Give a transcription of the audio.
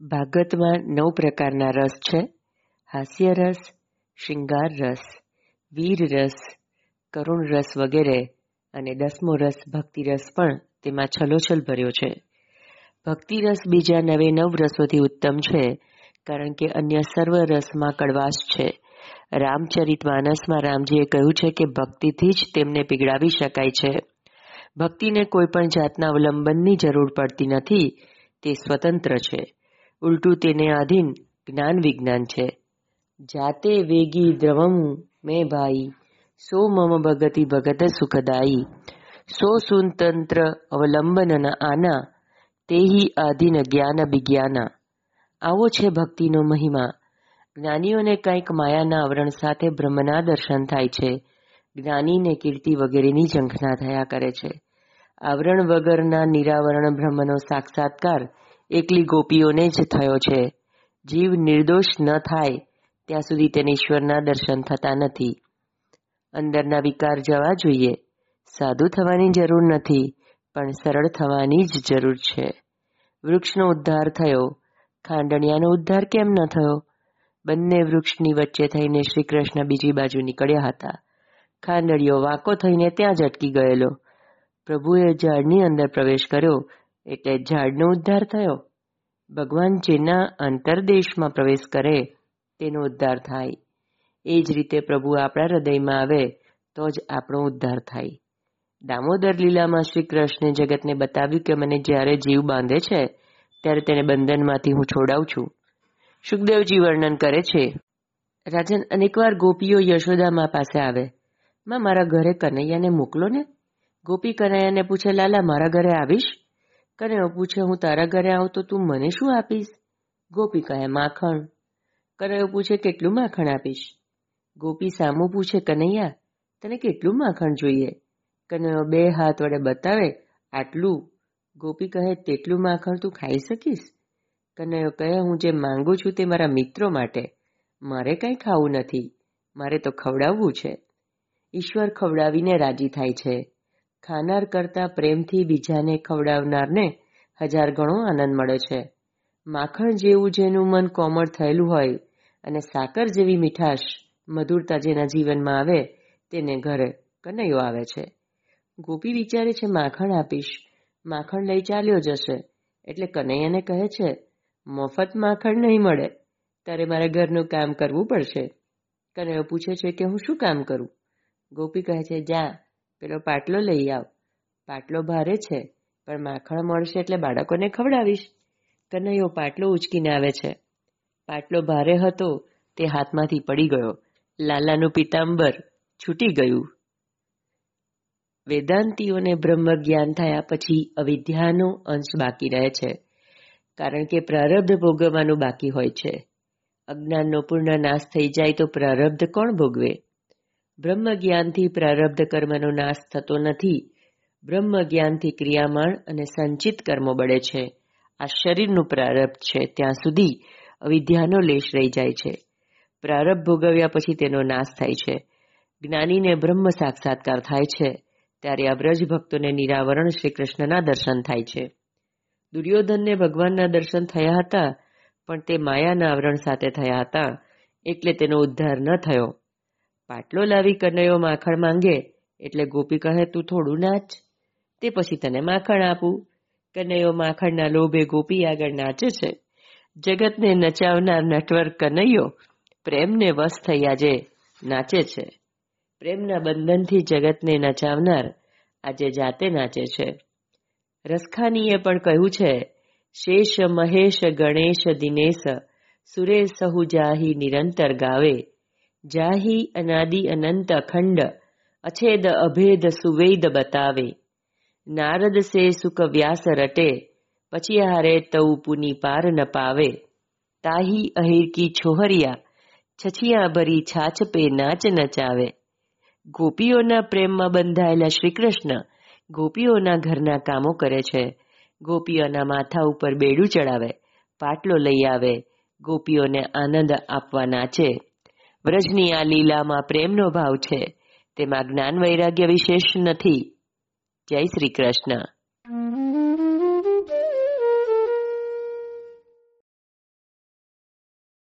ભાગવતમાં નવ પ્રકારના રસ છે. હાસ્ય રસ, શૃંગાર રસ, વીર રસ, કરુણ રસ વગેરે અને દસમો રસ ભક્તિ રસ પણ તેમાં છલોછલ ભર્યો છે. ભક્તિ રસ બીજા નવે નવ રસોથી ઉત્તમ છે, કારણ કે અન્ય સર્વ રસમાં કડવાશ છે. રામચરિત માનસમાં રામજીએ કહ્યું છે કે ભક્તિથી જ તેમને પીગળાવી શકાય છે. ભક્તિને કોઈ પણ જાતના અવલંબનની જરૂર પડતી નથી, તે સ્વતંત્ર છે. ઉલટું તેને આધીન જ્ઞાન વિજ્ઞાન છે. જાતે વેગી દ્રવમ મેં ભાઈ, સો મમ ભગતિ ભગત સુખદાયી. સો સુતંત્ર અવલંબન આના, તેહી આધીન જ્ઞાન વિજ્ઞાના. આવો છે ભક્તિનો મહિમા. જ્ઞાનીઓને કંઈક માયાના આવરણ સાથે બ્રહ્મના દર્શન થાય છે. જ્ઞાનીને કીર્તિ વગેરેની ઝંખના થયા કરે છે. આવરણ વગરના નિરાવરણ બ્રહ્મનો સાક્ષાત્કાર એકલી ગોપીઓને જ થયો છે. જીવ નિર્દોષ ન થાય, ત્યાં સુધી તેને ઈશ્વરના દર્શન થતા નથી. અંદરના વિકાર જવા જોઈએ. સાધુ થવાની જરૂર નથી, પણ સરળ થવાની જ જરૂર છે. વૃક્ષનો ઉદ્ધાર થયો. ખાંડણિયાનો ઉદ્ધાર કેમ ન થયો? બંને વૃક્ષની વચ્ચે થઈને શ્રી કૃષ્ણ બીજી બાજુ નીકળ્યા હતા. ખાંડળિયો વાંકો થઈને ત્યાં જ અટકી ગયેલો. પ્રભુએ ઝાડની અંદર પ્રવેશ કર્યો. એટલે ઝાડનો ઉદ્ધાર થયો. ભગવાન જેના અંતરદેશમાં પ્રવેશ કરે, તેનો ઉદ્ધાર થાય. એ જ રીતે પ્રભુ આપણા હૃદયમાં આવે, તો જ આપણો ઉદ્ધાર થાય. દામોદર લીલામાં શ્રી કૃષ્ણે જગતને બતાવ્યું કે મને જ્યારે જીવ બાંધે છે, ત્યારે તેને બંધનમાંથી હું છોડાવું છું. સુખદેવજી વર્ણન કરે છે, રાજન, અનેકવાર ગોપીઓ યશોદા મા પાસે આવે. માં મારા ઘરે કનૈયાને મોકલો ને. ગોપી કનૈયાને પૂછે, લાલા, મારા ઘરે આવીશ? કનૈયો પૂછે, હું તારા ઘરે આવું તો તું મને શું આપીશ? ગોપી કહે માખણ કનૈયો પૂછે, કેટલું માખણ આપીશ? ગોપી સામું પૂછે, કનૈયા, તને કેટલું માખણ જોઈએ? કનૈયો બે હાથ વડે બતાવે, આટલું. ગોપી કહે, તેટલું માખણ તું ખાઈ શકીશ? કનૈયો કહે, હું જે માંગુ છું તે મારા મિત્રો માટે. મારે કંઈ ખાવું નથી. મારે તો ખવડાવવું છે. ઈશ્વર ખવડાવીને રાજી થાય છે. ખાનાર કરતાં પ્રેમથી બીજાને ખવડાવનારને હજાર ગણો આનંદ મળે છે. માખણ જેવું જેનું મન કોમળ થયેલું હોય અને સાકર જેવી મીઠાશ મધુરતા જેના જીવનમાં આવે તેને ઘરે કનૈયો આવે છે. ગોપી વિચારે છે, માખણ આપીશ. માખણ લઈ ચાલ્યો જશે. એટલે કનૈયાને કહે છે, મફત માખણ નહીં મળે. તારે મારા ઘરનું કામ કરવું પડશે. કનૈયો પૂછે છે કે, હું શું કામ કરું? ગોપી કહે છે, જા પેલો પાટલો લઈ આવ. પાટલો ભારે છે, પણ માખણ મળશે એટલે બાળકોને ખવડાવીશ. કનૈયો પાટલો ઉચકીને આવે છે. પાટલો ભારે હતો, તે હાથમાંથી પડી ગયો. લાલાનું પિતાંબર છૂટી ગયું. વેદાંતિઓને બ્રહ્મ જ્ઞાન થયા પછી અવિદ્યાનો અંશ બાકી રહે છે, કારણ કે પ્રારબ્ધ ભોગવવાનું બાકી હોય છે. અજ્ઞાનનો પૂર્ણ નાશ થઈ જાય તો પ્રારબ્ધ કોણ ભોગવે? બ્રહ્મ જ્ઞાનથી પ્રારબ્ધ કર્મનો નાશ થતો નથી. બ્રહ્મ જ્ઞાનથી ક્રિયામાણ અને સંચિત કર્મો બળે છે. આ શરીરનું પ્રારબ્ધ છે. ત્યાં સુધી અવિદ્યાનો લેશ રહી જાય છે. પ્રારબ્ધ ભોગવ્યા પછી તેનો નાશ થાય છે. જ્ઞાનીને બ્રહ્મ સાક્ષાત્કાર થાય છે. ત્યારે આ બ્રજ ભક્તોને નિરાવરણ શ્રી કૃષ્ણના દર્શન થાય છે. દુર્યોધનને ભગવાનના દર્શન થયા હતા, પણ તે માયાના આવરણ સાથે થયા હતા, એટલે તેનો ઉદ્ધાર ન થયો. પાટલો લાવી કનૈયો માખણ માંગે, એટલે ગોપી કહે, તું થોડું નાચ. તે પછી તને માખણ આપું. કનૈયો માખણના લોભે ગોપી આગળ નાચે છે. જગતને નચાવનાર નટવર કનૈયો પ્રેમને વશ થઈ આજે નાચે છે. પ્રેમના બંધનથી જગતને નચાવનાર આજે જાતે નાચે છે. રસખાનીએ પણ કહ્યું છે, શેષ મહેશ ગણેશ દિનેશ, સુરેશ સહુ જાહી નિરંતર ગાવે. જાહી અનાદિ અનંત અખંડ અછેદ અભેદ સુવેદ બતાવે નારદ સે સુખ વ્યાસ રટે પછી હારે તઉ પુની પાર ન પાવે તાહી અહીર કી છોહરિયા છછિયા ભરી છાછ પે નાચ નચાવે ગોપીઓના પ્રેમમાં બંધાયેલા શ્રીકૃષ્ણ ગોપીઓના ઘરના કામો કરે છે ગોપીઓના માથા ઉપર બેડું ચડાવે પાટલો લઈ આવે ગોપીઓને આનંદ આપવા નાચે વ્રજની આ લીલામાં પ્રેમનો ભાવ છે. તેમાં જ્ઞાન વૈરાગ્ય વિશેષ નથી. જય શ્રી કૃષ્ણ.